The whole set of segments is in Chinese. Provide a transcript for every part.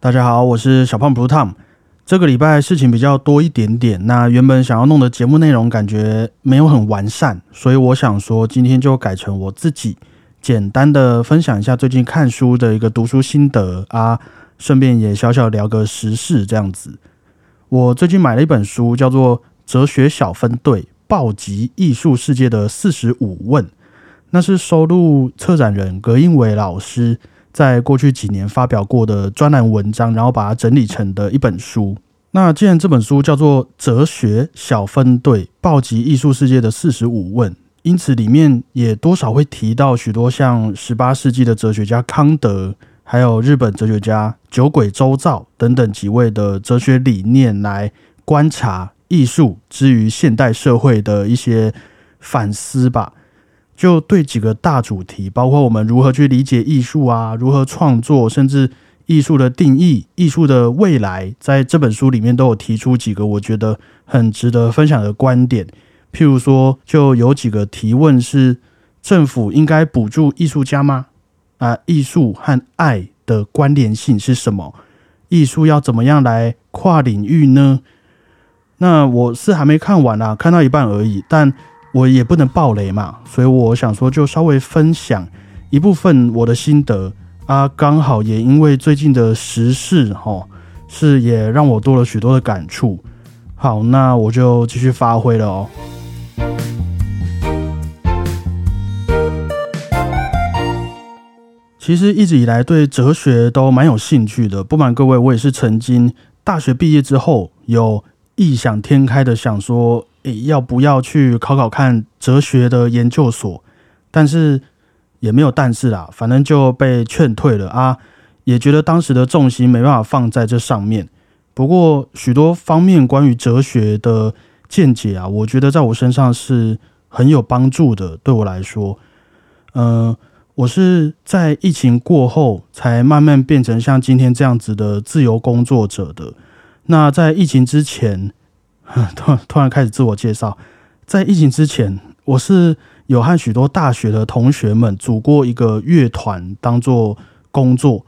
大家好，我是小胖 Blue Tom。这个礼拜事情比较多一点点，那原本想要弄的节目内容感觉没有很完善，所以我想说今天就改成我自己简单的分享一下最近看书的一个读书心得啊，顺便也小小聊个时事这样子。我最近买了一本书，叫做《哲学小分队：暴击艺术世界的四十五问》，那是收录策展人葛英伟老师。在过去几年发表过的专栏文章，然后把它整理成的一本书。那既然这本书叫做《哲学小分队：暴击艺术世界的四十五问》，因此里面也多少会提到许多像十八世纪的哲学家康德，还有日本哲学家酒鬼周造等等几位的哲学理念来观察艺术之于现代社会的一些反思吧。就对几个大主题，包括我们如何去理解艺术啊，如何创作，甚至艺术的定义、艺术的未来，在这本书里面都有提出几个我觉得很值得分享的观点。譬如说，就有几个提问是：政府应该补助艺术家吗？啊，艺术和爱的关联性是什么？艺术要怎么样来跨领域呢？那我是还没看完啊，看到一半而已，但。我也不能爆雷嘛，所以我想说，就稍微分享一部分我的心得啊，刚好也因为最近的时事哈，是也让我多了许多的感触。好，那我就继续发挥了哦。其实一直以来对哲学都蛮有兴趣的，不瞒各位，我也是曾经大学毕业之后有异想天开的想说。要不要去考考看哲学的研究所？但是也没有但是啦，反正就被劝退了啊。也觉得当时的重心没办法放在这上面。不过许多方面关于哲学的见解啊，我觉得在我身上是很有帮助的。对我来说，嗯，我是在疫情过后才慢慢变成像今天这样子的自由工作者的。那在疫情之前。突突然开始自我介绍，在疫情之前，我是有和许多大学的同学们组过一个乐团，当做工作。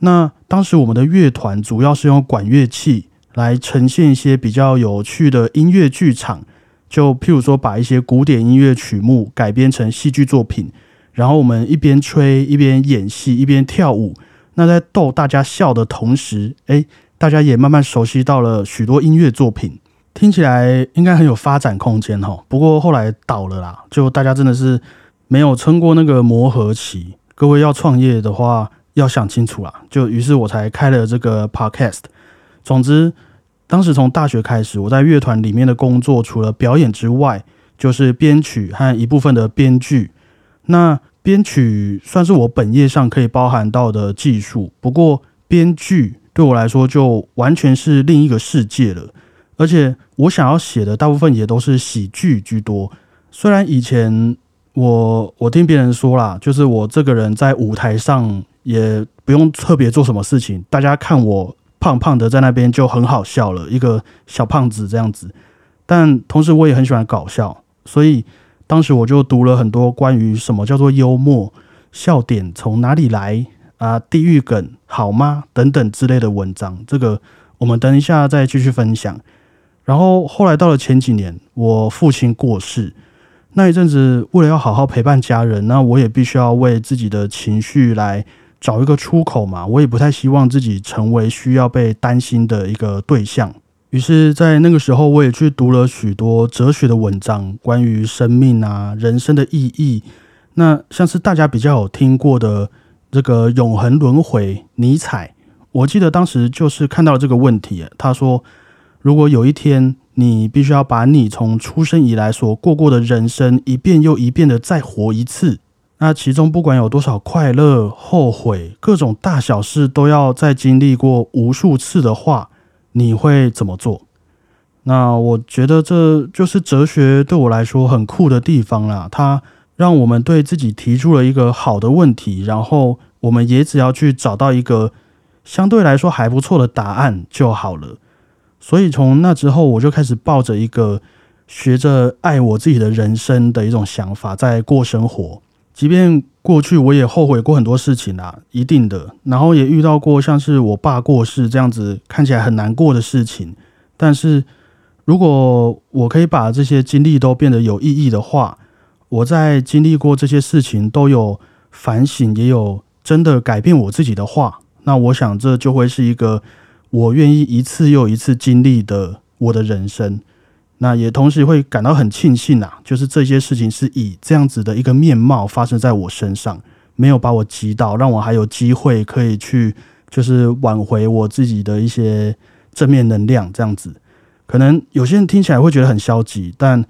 那当时我们的乐团主要是用管乐器来呈现一些比较有趣的音乐剧场，就譬如说把一些古典音乐曲目改编成戏剧作品，然后我们一边吹一边演戏一边跳舞。那在逗大家笑的同时，哎，大家也慢慢熟悉到了许多音乐作品。听起来应该很有发展空间哈，不过后来倒了啦，就大家真的是没有撑过那个磨合期。各位要创业的话，要想清楚啦。就于是我才开了这个 podcast。总之，当时从大学开始，我在乐团里面的工作，除了表演之外，就是编曲和一部分的编剧。那编曲算是我本业上可以包含到的技术，不过编剧对我来说就完全是另一个世界了。而且我想要写的大部分也都是喜剧居多。虽然以前我我听别人说啦，就是我这个人在舞台上也不用特别做什么事情，大家看我胖胖的在那边就很好笑了，一个小胖子这样子。但同时我也很喜欢搞笑，所以当时我就读了很多关于什么叫做幽默、笑点从哪里来啊、地狱梗好吗等等之类的文章。这个我们等一下再继续分享。然后后来到了前几年，我父亲过世那一阵子，为了要好好陪伴家人，那我也必须要为自己的情绪来找一个出口嘛。我也不太希望自己成为需要被担心的一个对象。于是，在那个时候，我也去读了许多哲学的文章，关于生命啊、人生的意义。那像是大家比较有听过的这个永恒轮回，尼采，我记得当时就是看到了这个问题，他说。如果有一天你必须要把你从出生以来所过过的人生一遍又一遍的再活一次，那其中不管有多少快乐、后悔，各种大小事都要再经历过无数次的话，你会怎么做？那我觉得这就是哲学对我来说很酷的地方啦。它让我们对自己提出了一个好的问题，然后我们也只要去找到一个相对来说还不错的答案就好了。所以从那之后，我就开始抱着一个学着爱我自己的人生的一种想法在过生活。即便过去我也后悔过很多事情啦，一定的。然后也遇到过像是我爸过世这样子看起来很难过的事情。但是如果我可以把这些经历都变得有意义的话，我在经历过这些事情都有反省，也有真的改变我自己的话，那我想这就会是一个我愿意一次又一次经历的我的人生。那也同时会感到很庆幸啊，就是这些事情是以这样子的一个面貌发生在我身上，没有把我击倒，让我还有机会可以去就是挽回我自己的一些正面能量。这样子，可能有些人听起来会觉得很消极，但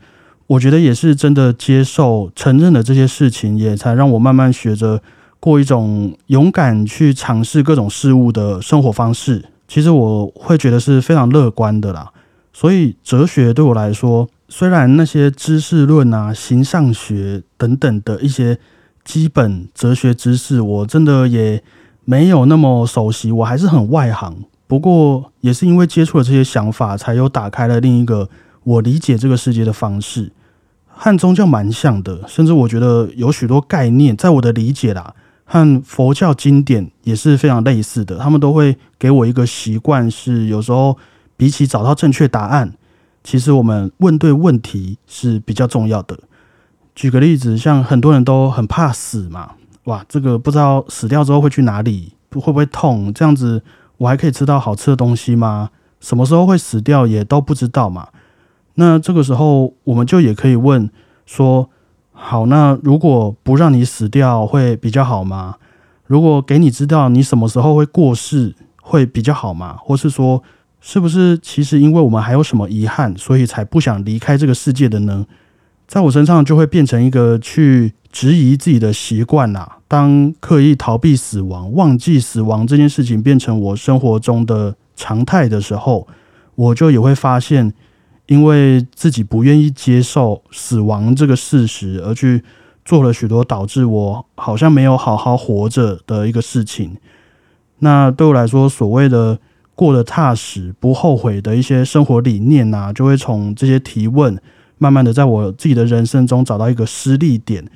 我觉得也是真的接受、承认了这些事情，也才让我慢慢学着过一种勇敢去尝试各种事物的生活方式。其实我会觉得是非常乐观的啦。所以哲学对我来说，虽然那些知识论啊、形上学等等的一些基本哲学知识，我真的也没有那么熟悉，我还是很外行。不过也是因为接触了这些想法，才有打开了另一个我理解这个世界的方式，和宗教蛮像的。甚至我觉得有许多概念，在我的理解啦，和佛教经典也是非常类似的。他们都会给我一个习惯，是有时候。比起找到正确答案，其实我们问对问题是比较重要的。举个例子，像很多人都很怕死嘛，哇，这个不知道死掉之后会去哪里，会不会痛？这样子我还可以吃到好吃的东西吗？什么时候会死掉也都不知道嘛。那这个时候我们就也可以问说：好，那如果不让你死掉会比较好吗？如果给你知道你什么时候会过世会比较好吗？或是说？是不是其实因为我们还有什么遗憾，所以才不想离开这个世界的呢？在我身上就会变成一个去质疑自己的习惯啦。当刻意逃避死亡、忘记死亡这件事情变成我生活中的常态的时候，我就也会发现，因为自己不愿意接受死亡这个事实，而去做了许多导致我好像没有好好活着的一个事情。那对我来说，所谓的。过得踏实、不后悔的一些生活理念呐，就会从这些提问，慢慢的在我自己的人生中找到一个失力点，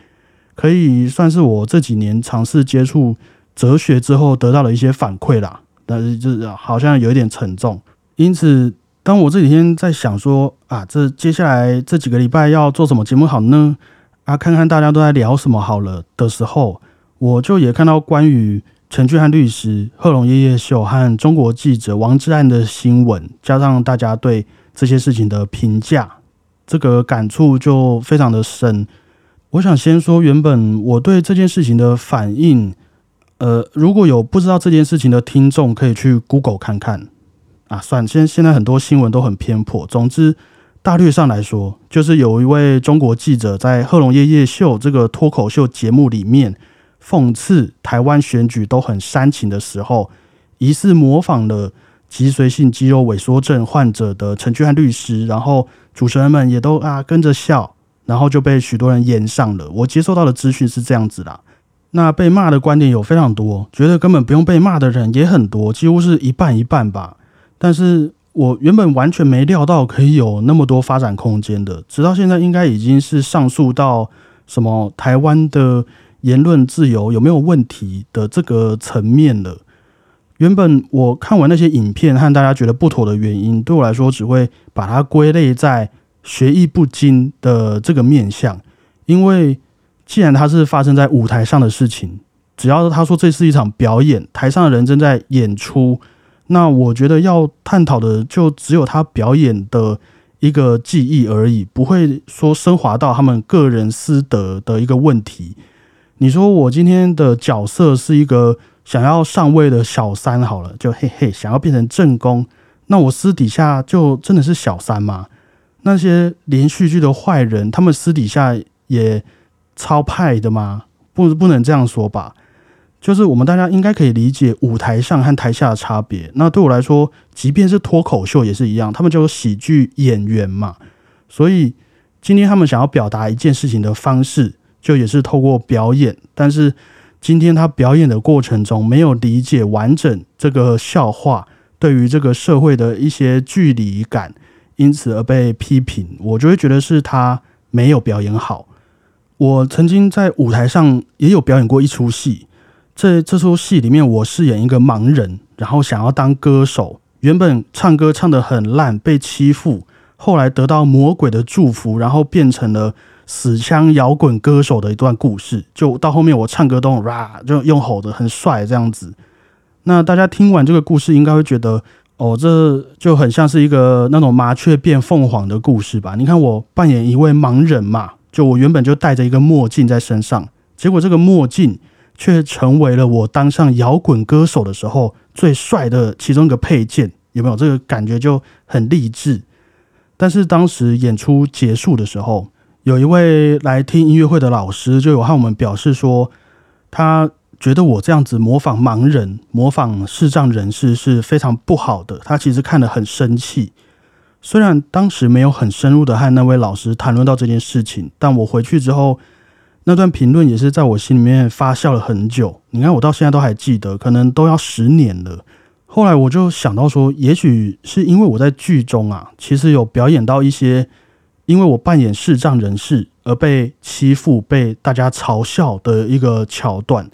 可以算是我这几年尝试接触哲学之后得到的一些反馈啦。但是就是好像有一点沉重，因此当我这几天在想说啊，这接下来这几个礼拜要做什么节目好呢？啊，看看大家都在聊什么好了的时候，我就也看到关于。陈俊翰律师、贺龙夜夜秀和中国记者王志安的新闻，加上大家对这些事情的评价，这个感触就非常的深。我想先说，原本我对这件事情的反应，呃，如果有不知道这件事情的听众，可以去 Google 看看。啊，算，现现在很多新闻都很偏颇。总之，大略上来说，就是有一位中国记者在贺龙夜夜秀这个脱口秀节目里面。讽刺台湾选举都很煽情的时候，疑似模仿了脊髓性肌肉萎缩症患者的陈俊翰律师，然后主持人们也都啊跟着笑，然后就被许多人延上了。我接收到的资讯是这样子啦。那被骂的观点有非常多，觉得根本不用被骂的人也很多，几乎是一半一半吧。但是我原本完全没料到可以有那么多发展空间的，直到现在应该已经是上诉到什么台湾的。言论自由有没有问题的这个层面了？原本我看完那些影片和大家觉得不妥的原因，对我来说只会把它归类在学艺不精的这个面向。因为既然它是发生在舞台上的事情，只要他说这是一场表演，台上的人正在演出，那我觉得要探讨的就只有他表演的一个技艺而已，不会说升华到他们个人私德的一个问题。你说我今天的角色是一个想要上位的小三，好了，就嘿嘿，想要变成正宫，那我私底下就真的是小三吗？那些连续剧的坏人，他们私底下也超派的吗？不，不能这样说吧。就是我们大家应该可以理解舞台上和台下的差别。那对我来说，即便是脱口秀也是一样，他们就是喜剧演员嘛。所以今天他们想要表达一件事情的方式。就也是透过表演，但是今天他表演的过程中没有理解完整这个笑话对于这个社会的一些距离感，因此而被批评，我就会觉得是他没有表演好。我曾经在舞台上也有表演过一出戏，这这出戏里面我饰演一个盲人，然后想要当歌手，原本唱歌唱得很烂，被欺负，后来得到魔鬼的祝福，然后变成了死腔摇滚歌手的一段故事。就到后面我唱歌都哇，就用吼的很帅这样子。那大家听完这个故事，应该会觉得哦，这就很像是一个那种麻雀变凤凰的故事吧？你看我扮演一位盲人嘛。就我原本就戴着一个墨镜在身上，结果这个墨镜却成为了我当上摇滚歌手的时候最帅的其中一个配件，有没有？这个感觉就很励志。但是当时演出结束的时候，有一位来听音乐会的老师就有和我们表示说，他觉得我这样子模仿盲人、模仿视障人士是非常不好的，他其实看得很生气。虽然当时没有很深入的和那位老师谈论到这件事情，但我回去之后，那段评论也是在我心里面发酵了很久。你看，我到现在都还记得，可能都要十年了。后来我就想到说，也许是因为我在剧中啊，其实有表演到一些因为我扮演视障人士而被欺负、被大家嘲笑的一个桥段，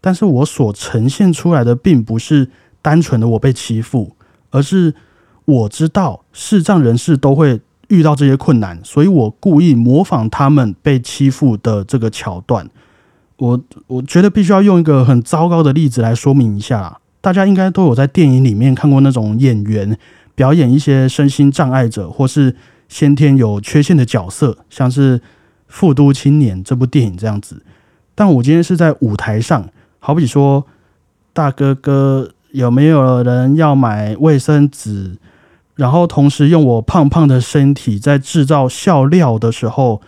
但是我所呈现出来的并不是单纯的我被欺负，而是。我知道视障人士都会遇到这些困难，所以我故意模仿他们被欺负的这个桥段。我我觉得必须要用一个很糟糕的例子来说明一下。大家应该都有在电影里面看过那种演员表演一些身心障碍者或是先天有缺陷的角色，像是《复都青年》这部电影这样子。但我今天是在舞台上，好比说，大哥哥有没有人要买卫生纸？然后同时用我胖胖的身体在制造笑料的时候，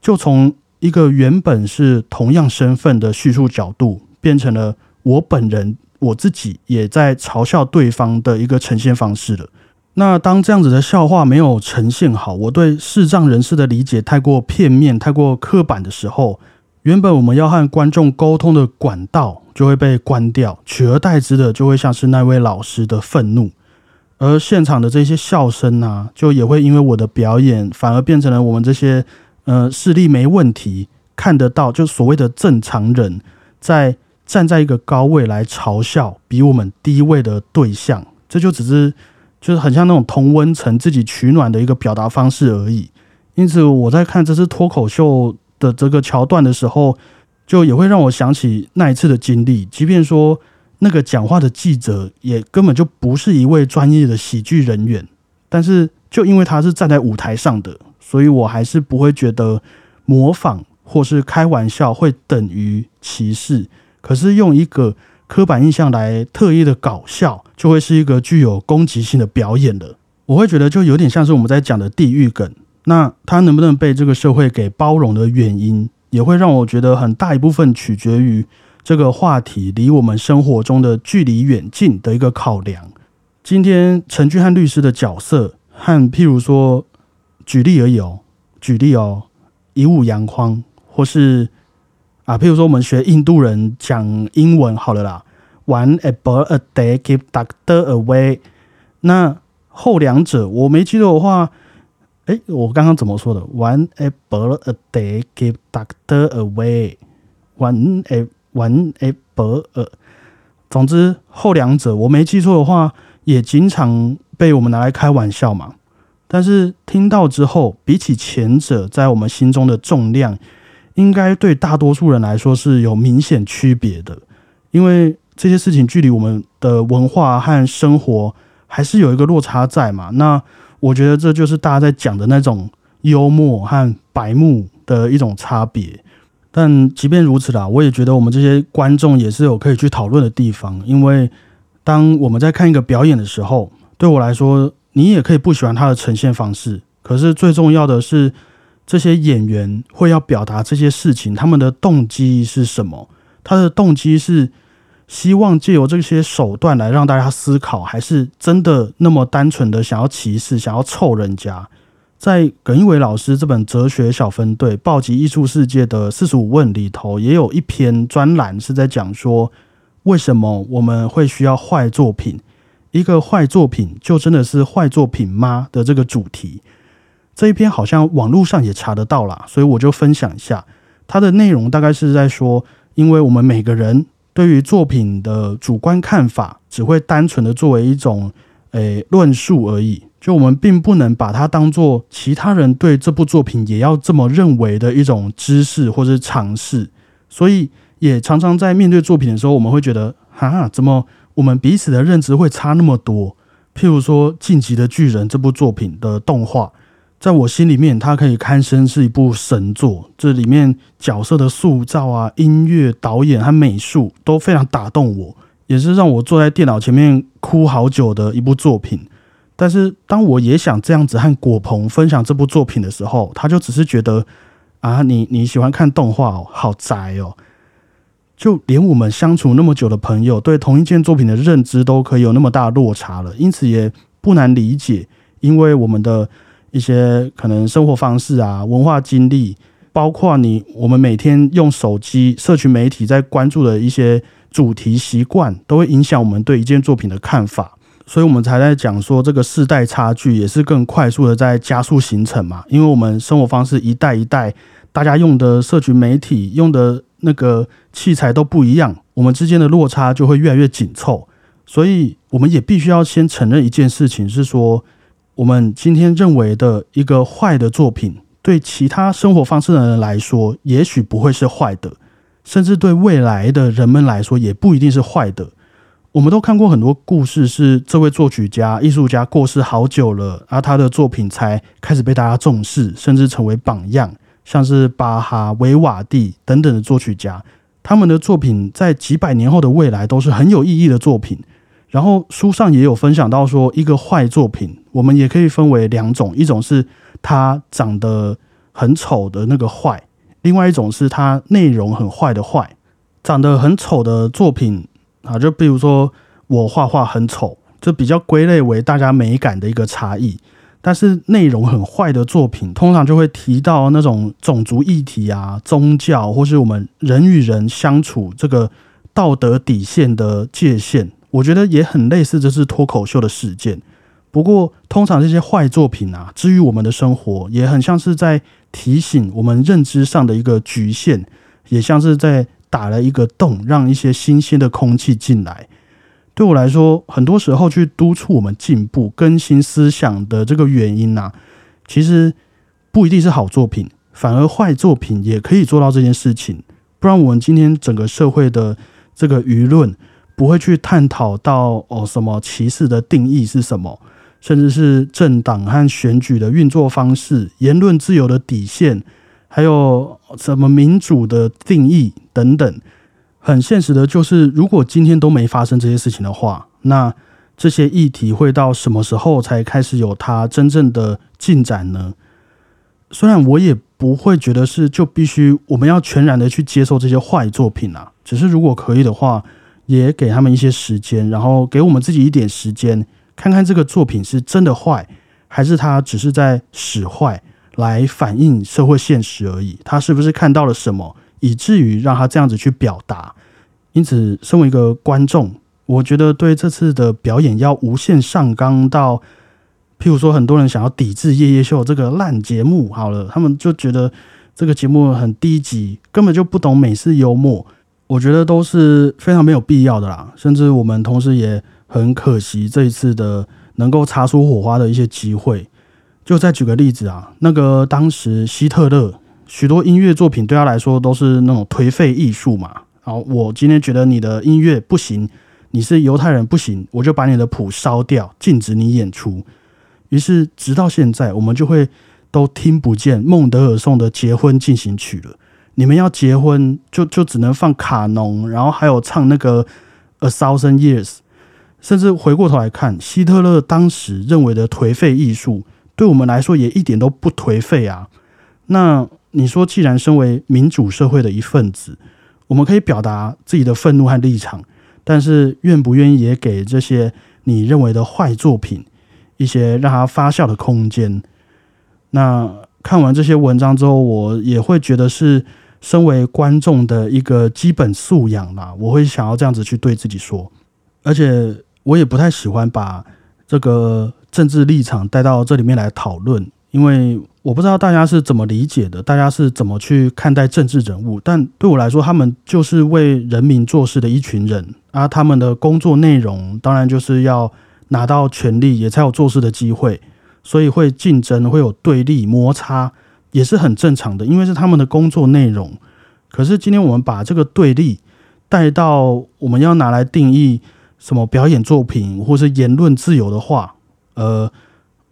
就从一个原本是同样身份的叙述角度，变成了我本人我自己也在嘲笑对方的一个呈现方式了。那当这样子的笑话没有呈现好，我对视障人士的理解太过片面、太过刻板的时候，原本我们要和观众沟通的管道就会被关掉，取而代之的就会像是那位老师的愤怒。而现场的这些笑声呢，就也会因为我的表演，反而变成了我们这些呃视力没问题、看得到，就所谓的正常人，在站在一个高位来嘲笑比我们低位的对象，这就只是就是很像那种同温层自己取暖的一个表达方式而已。因此，我在看这次脱口秀的这个桥段的时候，就也会让我想起那一次的经历，即便说。那个讲话的记者也根本就不是一位专业的喜剧人员，但是就因为他是站在舞台上的，所以我还是不会觉得模仿或是开玩笑会等于歧视。可是用一个刻板印象来特意的搞笑，就会是一个具有攻击性的表演了。我会觉得就有点像是我们在讲的地狱梗。那他能不能被这个社会给包容的原因，也会让我觉得很大一部分取决于。这个话题离我们生活中的距离远近的一个考量。今天陈俊汉律师的角色，和譬如说，举例而已哦，举例哦，以武扬匡，或是啊，譬如说我们学印度人讲英文好了啦，One a bird a day keep doctor away。那后两者我没记错的话，哎，我刚刚怎么说的？One a bird a day keep doctor away。One 玩诶，博尔。总之，后两者我没记错的话，也经常被我们拿来开玩笑嘛。但是听到之后，比起前者，在我们心中的重量，应该对大多数人来说是有明显区别的。因为这些事情距离我们的文化和生活还是有一个落差在嘛。那我觉得这就是大家在讲的那种幽默和白目的一种差别。但即便如此啦，我也觉得我们这些观众也是有可以去讨论的地方。因为当我们在看一个表演的时候，对我来说，你也可以不喜欢他的呈现方式。可是最重要的是，这些演员会要表达这些事情，他们的动机是什么？他的动机是希望借由这些手段来让大家思考，还是真的那么单纯的想要歧视、想要臭人家？在耿一伟老师这本哲学小分队暴击艺术世界的四十五问里头，也有一篇专栏是在讲说，为什么我们会需要坏作品？一个坏作品就真的是坏作品吗？的这个主题，这一篇好像网络上也查得到啦，所以我就分享一下。它的内容大概是在说，因为我们每个人对于作品的主观看法，只会单纯的作为一种诶论述而已，就我们并不能把它当做其他人对这部作品也要这么认为的一种知识或者尝试，所以也常常在面对作品的时候，我们会觉得，哈，怎么我们彼此的认知会差那么多？譬如说《晋级的巨人》这部作品的动画。在我心里面，它可以堪称是一部神作。这里面角色的塑造啊、音乐、导演和美术都非常打动我，也是让我坐在电脑前面哭好久的一部作品。但是，当我也想这样子和果鹏分享这部作品的时候，他就只是觉得啊，你你喜欢看动画哦，好宅哦。就连我们相处那么久的朋友，对同一件作品的认知都可以有那么大落差了，因此也不难理解，因为我们的。一些可能生活方式啊、文化经历，包括你我们每天用手机、社群媒体在关注的一些主题习惯，都会影响我们对一件作品的看法。所以，我们才在讲说，这个世代差距也是更快速的在加速形成嘛。因为我们生活方式一代一代，大家用的社群媒体、用的那个器材都不一样，我们之间的落差就会越来越紧凑。所以，我们也必须要先承认一件事情，是说。我们今天认为的一个坏的作品，对其他生活方式的人来说，也许不会是坏的，甚至对未来的人们来说，也不一定是坏的。我们都看过很多故事，是这位作曲家、艺术家过世好久了，而他的作品才开始被大家重视，甚至成为榜样，像是巴哈、维瓦蒂等等的作曲家，他们的作品在几百年后的未来都是很有意义的作品。然后书上也有分享到说，一个坏作品，我们也可以分为两种，一种是它长得很丑的那个坏，另外一种是它内容很坏的坏。长得很丑的作品啊，就比如说我画画很丑，就比较归类为大家美感的一个差异。但是内容很坏的作品，通常就会提到那种种族议题啊、宗教，或是我们人与人相处这个道德底线的界限。我觉得也很类似，这是脱口秀的事件。不过，通常这些坏作品啊，至于我们的生活，也很像是在提醒我们认知上的一个局限，也像是在打了一个洞，让一些新鲜的空气进来。对我来说，很多时候去督促我们进步、更新思想的这个原因呢，其实不一定是好作品，反而坏作品也可以做到这件事情。不然，我们今天整个社会的这个舆论。不会去探讨到哦什么歧视的定义是什么，甚至是政党和选举的运作方式、言论自由的底线，还有什么民主的定义等等。很现实的就是，如果今天都没发生这些事情的话，那这些议题会到什么时候才开始有它真正的进展呢？虽然我也不会觉得是就必须我们要全然的去接受这些坏作品啊，只是如果可以的话。也给他们一些时间，然后给我们自己一点时间，看看这个作品是真的坏，还是他只是在使坏来反映社会现实而已。他是不是看到了什么，以至于让他这样子去表达？因此，身为一个观众，我觉得对这次的表演要无限上纲到，譬如说，很多人想要抵制《夜夜秀》这个烂节目，好了，他们就觉得这个节目很低级，根本就不懂美式幽默。我觉得都是非常没有必要的啦，甚至我们同时也很可惜这一次的能够擦出火花的一些机会。就再举个例子啊，那个当时希特勒许多音乐作品对他来说都是那种颓废艺术嘛。然后我今天觉得你的音乐不行，你是犹太人不行，我就把你的谱烧掉，禁止你演出。于是直到现在，我们就会都听不见孟德尔颂的结婚进行曲了。你们要结婚，就就只能放卡农，然后还有唱那个《A Thousand Years》，甚至回过头来看，希特勒当时认为的颓废艺术，对我们来说也一点都不颓废啊。那你说，既然身为民主社会的一份子，我们可以表达自己的愤怒和立场，但是愿不愿意也给这些你认为的坏作品一些让它发酵的空间？那看完这些文章之后，我也会觉得是。身为观众的一个基本素养啦，我会想要这样子去对自己说，而且我也不太喜欢把这个政治立场带到这里面来讨论，因为我不知道大家是怎么理解的，大家是怎么去看待政治人物。但对我来说，他们就是为人民做事的一群人啊。他们的工作内容当然就是要拿到权力，也才有做事的机会，所以会竞争，会有对立摩擦，也是很正常的，因为是他们的工作内容。可是今天我们把这个对立带到我们要拿来定义什么表演作品或是言论自由的话，呃。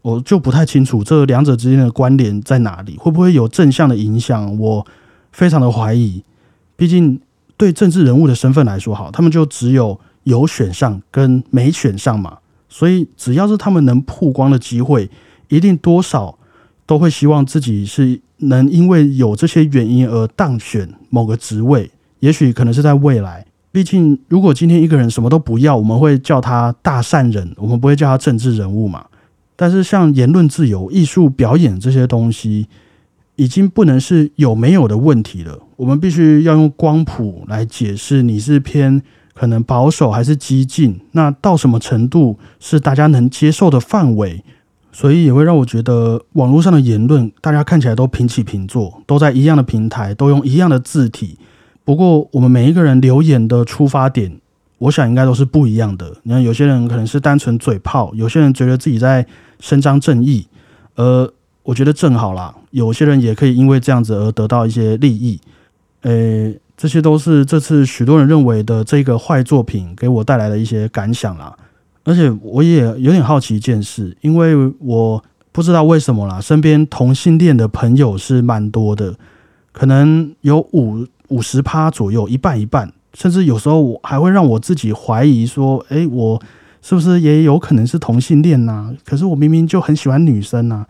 我就不太清楚这两者之间的关联在哪里，会不会有正向的影响？我非常的怀疑。毕竟对政治人物的身份来说，好，他们就只有有选上跟没选上嘛。所以只要是他们能曝光的机会，一定多少都会希望自己是能因为有这些原因而当选某个职位。也许可能是在未来。毕竟如果今天一个人什么都不要，我们会叫他大善人，我们不会叫他政治人物嘛。但是，像言论自由、艺术表演这些东西，已经不能是有没有的问题了。我们必须要用光谱来解释，你是偏可能保守还是激进？那到什么程度是大家能接受的范围？所以也会让我觉得，网络上的言论，大家看起来都平起平坐，都在一样的平台，都用一样的字体。不过，我们每一个人留言的出发点。我想应该都是不一样的。你看，有些人可能是单纯嘴炮，有些人觉得自己在伸张正义，而我觉得正好啦。有些人也可以因为这样子而得到一些利益。诶，这些都是这次许多人认为的这个坏作品给我带来的一些感想啦。而且我也有点好奇一件事，因为我不知道为什么啦，身边同性恋的朋友是蛮多的，可能有五五十趴左右，一半一半。甚至有时候我还会让我自己怀疑说：“诶，我是不是也有可能是同性恋呢？可是我明明就很喜欢女生啊。”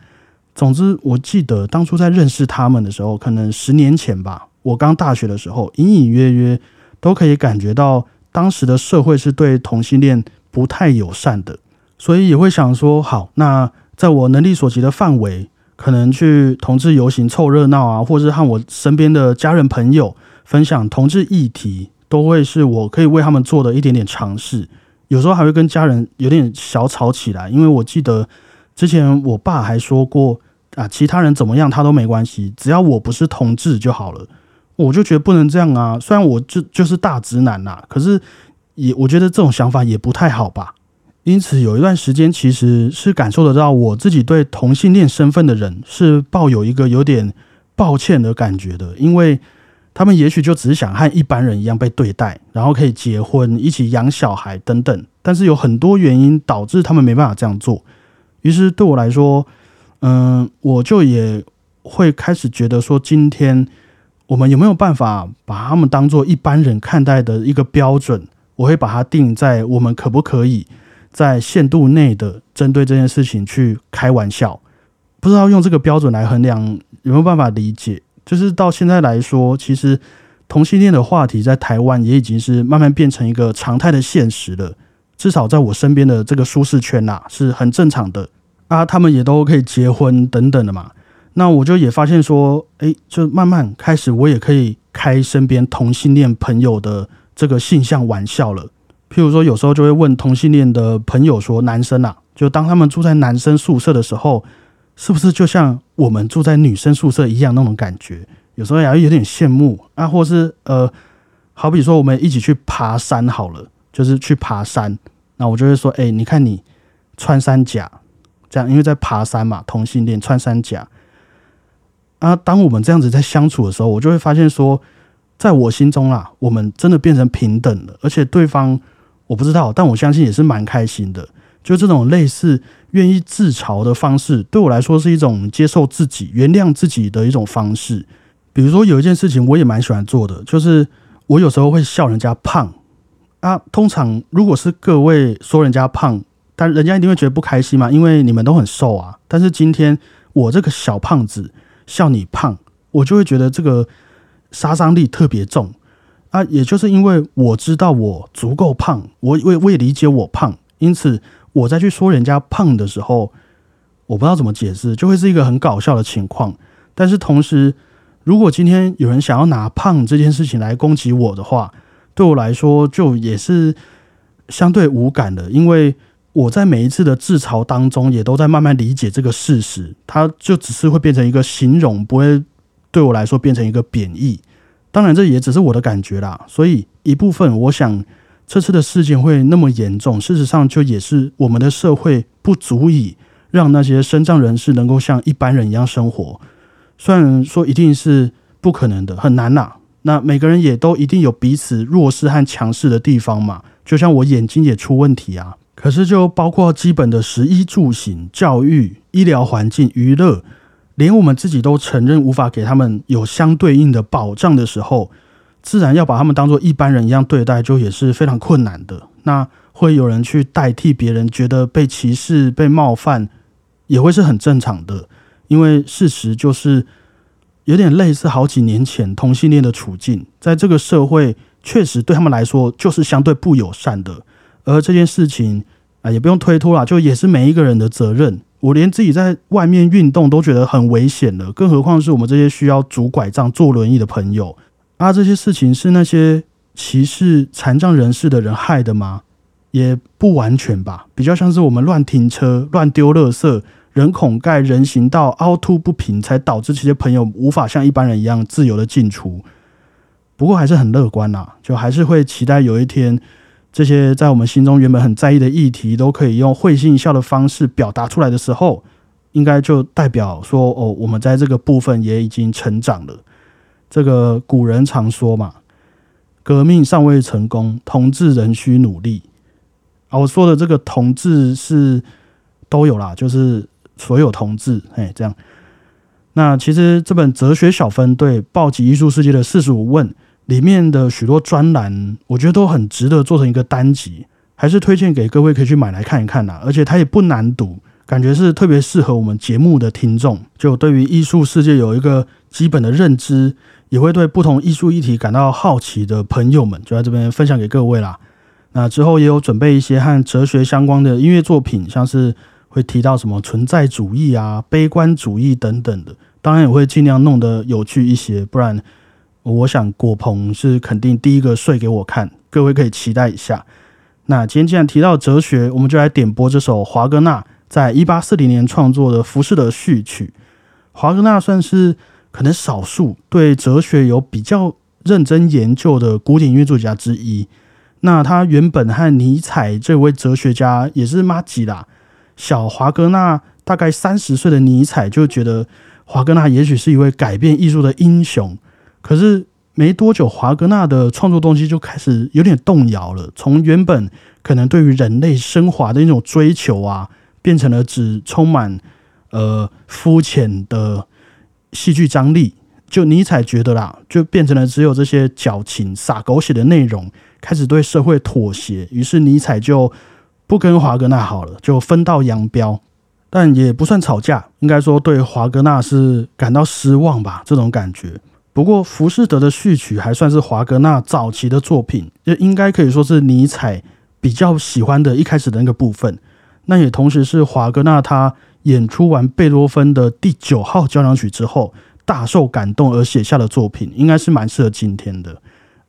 总之，我记得当初在认识他们的时候，可能十年前吧，我刚大学的时候，隐隐约约都可以感觉到当时的社会是对同性恋不太友善的，所以也会想说：“好，那在我能力所及的范围，可能去同志游行凑热闹啊，或者是和我身边的家人朋友分享同志议题。”都会是我可以为他们做的一点点尝试，有时候还会跟家人有点小吵起来，因为我记得之前我爸还说过啊，其他人怎么样他都没关系，只要我不是同志就好了。我就觉得不能这样啊，虽然我就就是大直男呐，可是也我觉得这种想法也不太好吧。因此有一段时间其实是感受得到我自己对同性恋身份的人是抱有一个有点抱歉的感觉的，因为。他们也许就只是想和一般人一样被对待，然后可以结婚、一起养小孩等等。但是有很多原因导致他们没办法这样做。于是对我来说，嗯，我就也会开始觉得说，今天我们有没有办法把他们当做一般人看待的一个标准？我会把它定在我们可不可以在限度内的针对这件事情去开玩笑？不知道用这个标准来衡量有没有办法理解？就是到现在来说，其实同性恋的话题在台湾也已经是慢慢变成一个常态的现实了。至少在我身边的这个舒适圈呐，是很正常的啊。他们也都可以结婚等等的嘛。那我就也发现说，哎，就慢慢开始，我也可以开身边同性恋朋友的这个性向玩笑了。譬如说，有时候就会问同性恋的朋友说，男生啊，就当他们住在男生宿舍的时候。是不是就像我们住在女生宿舍一样那种感觉？有时候也会有点羡慕啊，或是呃，好比说我们一起去爬山好了，就是去爬山，那我就会说，哎，你看你穿山甲，这样，因为在爬山嘛，同性恋穿山甲啊。当我们这样子在相处的时候，我就会发现说，在我心中啦，我们真的变成平等了，而且对方我不知道，但我相信也是蛮开心的。就这种类似愿意自嘲的方式，对我来说是一种接受自己、原谅自己的一种方式。比如说，有一件事情我也蛮喜欢做的，就是我有时候会笑人家胖啊。通常如果是各位说人家胖，但人家一定会觉得不开心嘛，因为你们都很瘦啊。但是今天我这个小胖子笑你胖，我就会觉得这个杀伤力特别重啊。也就是因为我知道我足够胖，我我我也理解我胖，因此。我再去说人家胖的时候，我不知道怎么解释，就会是一个很搞笑的情况。但是同时，如果今天有人想要拿胖这件事情来攻击我的话，对我来说就也是相对无感的，因为我在每一次的自嘲当中，也都在慢慢理解这个事实，它就只是会变成一个形容，不会对我来说变成一个贬义。当然，这也只是我的感觉啦。所以一部分，我想这次的事件会那么严重，事实上就也是我们的社会不足以让那些身障人士能够像一般人一样生活。虽然说一定是不可能的，很难呐。那每个人也都一定有彼此弱势和强势的地方嘛。就像我眼睛也出问题啊。可是，就包括基本的食衣住行、教育、医疗环境、娱乐，连我们自己都承认无法给他们有相对应的保障的时候，自然要把他们当做一般人一样对待，就也是非常困难的。那会有人去代替别人，觉得被歧视、被冒犯，也会是很正常的。因为事实就是有点类似好几年前同性恋的处境，在这个社会确实对他们来说就是相对不友善的，而这件事情。啊，也不用推脱啦，就也是每一个人的责任。我连自己在外面运动都觉得很危险了，更何况是我们这些需要拄拐杖、坐轮椅的朋友啊！这些事情是那些歧视残障人士的人害的吗？也不完全吧，比较像是我们乱停车、乱丢垃圾、人孔盖、人行道凹凸不平，才导致这些朋友无法像一般人一样自由的进出。不过还是很乐观啦，就还是会期待有一天。这些在我们心中原本很在意的议题，都可以用会心一笑的方式表达出来的时候，应该就代表说，哦，我们在这个部分也已经成长了。这个古人常说嘛，革命尚未成功，同志仍需努力。啊，我说的这个同志是都有啦，就是所有同志，哎，这样。那其实这本哲学小分队暴击艺术世界的四十五问。里面的许多专栏，我觉得都很值得做成一个单集，还是推荐给各位可以去买来看一看呐。而且它也不难读，感觉是特别适合我们节目的听众，就对于艺术世界有一个基本的认知，也会对不同艺术议题感到好奇的朋友们，就在这边分享给各位啦。那之后也有准备一些和哲学相关的音乐作品，像是会提到什么存在主义啊、悲观主义等等的，当然也会尽量弄得有趣一些，不然。我想果鹏是肯定第一个睡给我看，各位可以期待一下。那今天既然提到哲学，我们就来点播这首华格纳在一八四零年创作的《浮士德序曲》。华格纳算是可能少数对哲学有比较认真研究的古典音乐作家之一。那他原本和尼采这位哲学家也是妈吉啦。小华格纳大概三十岁的尼采就觉得华格纳也许是一位改变艺术的英雄。可是没多久，华格纳的创作动机就开始有点动摇了。从原本可能对于人类升华的那种追求啊，变成了只充满呃肤浅的戏剧张力。就尼采觉得啦，就变成了只有这些矫情撒狗血的内容，开始对社会妥协。于是尼采就不跟华格纳好了，就分道扬镳。但也不算吵架，应该说对华格纳是感到失望吧，这种感觉。不过，《浮士德》的序曲还算是华格纳早期的作品，也应该可以说是尼采比较喜欢的一开始的那个部分。那也同时是华格纳他演出完贝多芬的第九号交响曲之后，大受感动而写下的作品，应该是蛮适合今天的。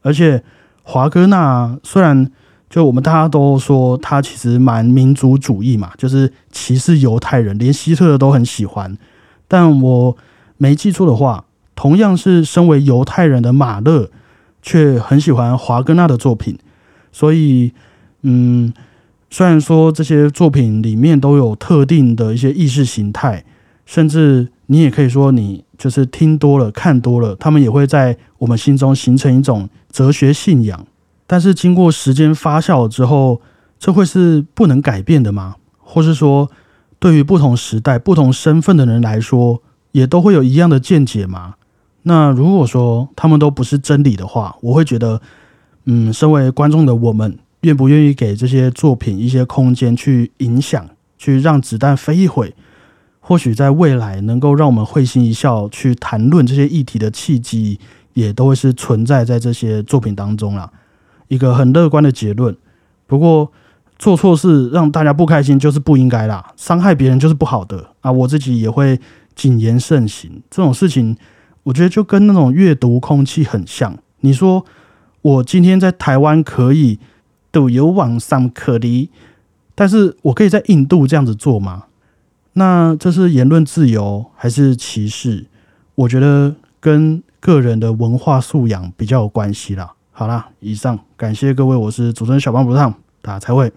而且，华格纳虽然就我们大家都说他其实蛮民族主义嘛，就是歧视犹太人，连希特勒都很喜欢。但我没记错的话。同样是身为犹太人的马勒，却很喜欢华格纳的作品。所以，嗯，虽然说这些作品里面都有特定的一些意识形态，甚至你也可以说你就是听多了、看多了，他们也会在我们心中形成一种哲学信仰。但是经过时间发酵之后，这会是不能改变的吗？或是说，对于不同时代、不同身份的人来说，也都会有一样的见解吗？那如果说他们都不是真理的话，我会觉得，嗯，身为观众的我们，愿不愿意给这些作品一些空间去影响，去让子弹飞一会？或许在未来能够让我们会心一笑，去谈论这些议题的契机，也都会是存在在这些作品当中啦。一个很乐观的结论。不过做错事让大家不开心就是不应该啦，伤害别人就是不好的啊！我自己也会谨言慎行，这种事情。我觉得就跟那种阅读空气很像。你说我今天在台湾可以都有网上可离，但是我可以在印度这样子做吗？那这是言论自由还是歧视？我觉得跟个人的文化素养比较有关系啦。好啦，以上感谢各位，我是主持人小胖不胖，大家再会。